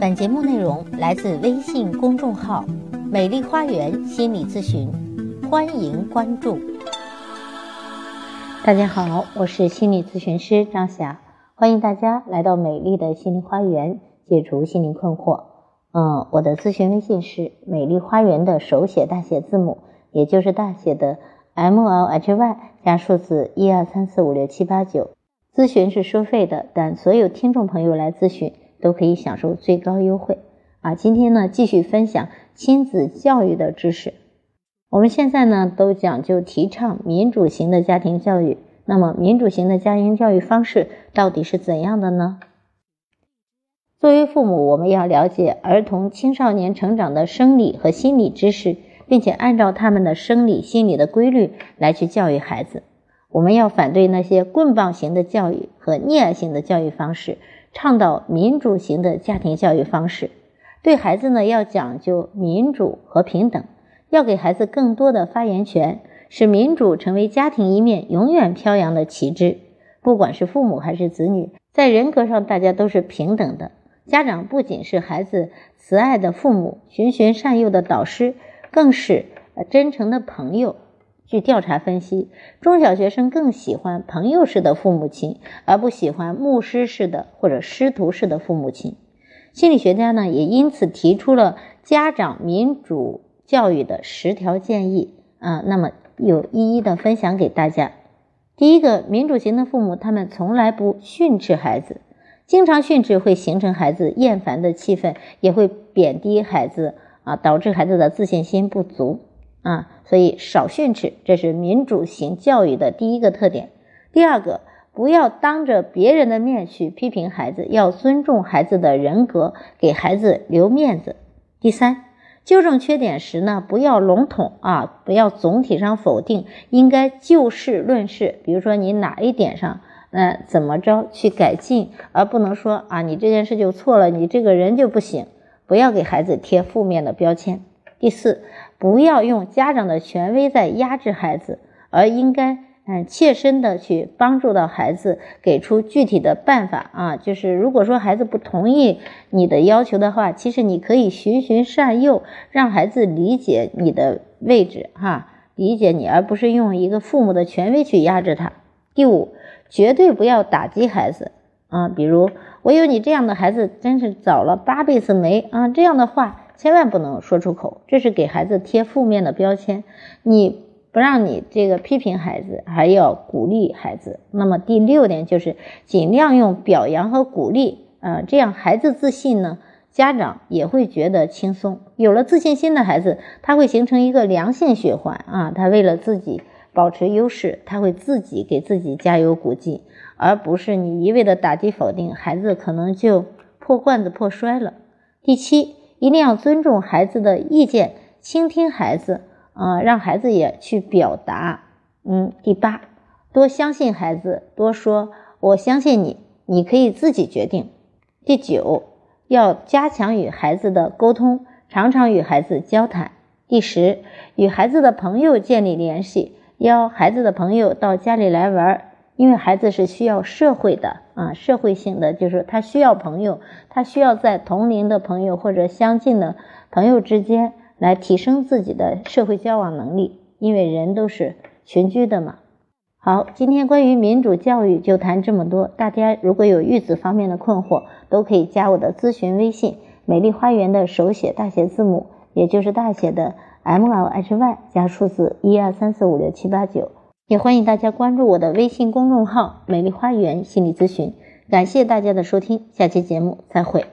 本节目内容来自微信公众号“美丽花园心理咨询”，欢迎关注。大家好，我是心理咨询师张霞，欢迎大家来到美丽的心灵花园，解除心灵困惑。嗯，我的咨询微信是“美丽花园”的手写大写字母，也就是大写的 M L H Y 加数字一二三四五六七八九。咨询是收费的，但所有听众朋友来咨询都可以享受最高优惠。啊，今天呢继续分享亲子教育的知识。我们现在呢都讲究提倡民主型的家庭教育，那么民主型的家庭教育方式到底是怎样的呢？作为父母，我们要了解儿童青少年成长的生理和心理知识，并且按照他们的生理心理的规律来去教育孩子。我们要反对那些棍棒型的教育和溺爱型的教育方式，倡导民主型的家庭教育方式。对孩子呢，要讲究民主和平等，要给孩子更多的发言权，使民主成为家庭一面永远飘扬的旗帜。不管是父母还是子女，在人格上大家都是平等的。家长不仅是孩子慈爱的父母、循循善诱的导师，更是真诚的朋友。据调查分析，中小学生更喜欢朋友式的父母亲，而不喜欢牧师式的或者师徒式的父母亲。心理学家呢，也因此提出了家长民主教育的十条建议啊。那么，有一一的分享给大家。第一个，民主型的父母，他们从来不训斥孩子，经常训斥会形成孩子厌烦的气氛，也会贬低孩子啊，导致孩子的自信心不足。啊，所以少训斥，这是民主型教育的第一个特点。第二个，不要当着别人的面去批评孩子，要尊重孩子的人格，给孩子留面子。第三，纠正缺点时呢，不要笼统啊，不要总体上否定，应该就事论事。比如说你哪一点上，那怎么着去改进，而不能说啊，你这件事就错了，你这个人就不行。不要给孩子贴负面的标签。第四。不要用家长的权威在压制孩子，而应该嗯切身的去帮助到孩子，给出具体的办法啊。就是如果说孩子不同意你的要求的话，其实你可以循循善诱，让孩子理解你的位置哈，理解你，而不是用一个父母的权威去压制他。第五，绝对不要打击孩子啊，比如我有你这样的孩子，真是早了八辈子霉啊，这样的话。千万不能说出口，这是给孩子贴负面的标签。你不让你这个批评孩子，还要鼓励孩子。那么第六点就是尽量用表扬和鼓励，啊，这样孩子自信呢，家长也会觉得轻松。有了自信心的孩子，他会形成一个良性循环啊。他为了自己保持优势，他会自己给自己加油鼓劲，而不是你一味的打击否定，孩子可能就破罐子破摔了。第七。一定要尊重孩子的意见，倾听孩子，啊，让孩子也去表达。嗯，第八，多相信孩子，多说我相信你，你可以自己决定。第九，要加强与孩子的沟通，常常与孩子交谈。第十，与孩子的朋友建立联系，邀孩子的朋友到家里来玩。因为孩子是需要社会的啊，社会性的就是他需要朋友，他需要在同龄的朋友或者相近的朋友之间来提升自己的社会交往能力。因为人都是群居的嘛。好，今天关于民主教育就谈这么多。大家如果有育子方面的困惑，都可以加我的咨询微信“美丽花园”的手写大写字母，也就是大写的 M L H Y 加数字一二三四五六七八九。也欢迎大家关注我的微信公众号“美丽花园心理咨询”。感谢大家的收听，下期节目再会。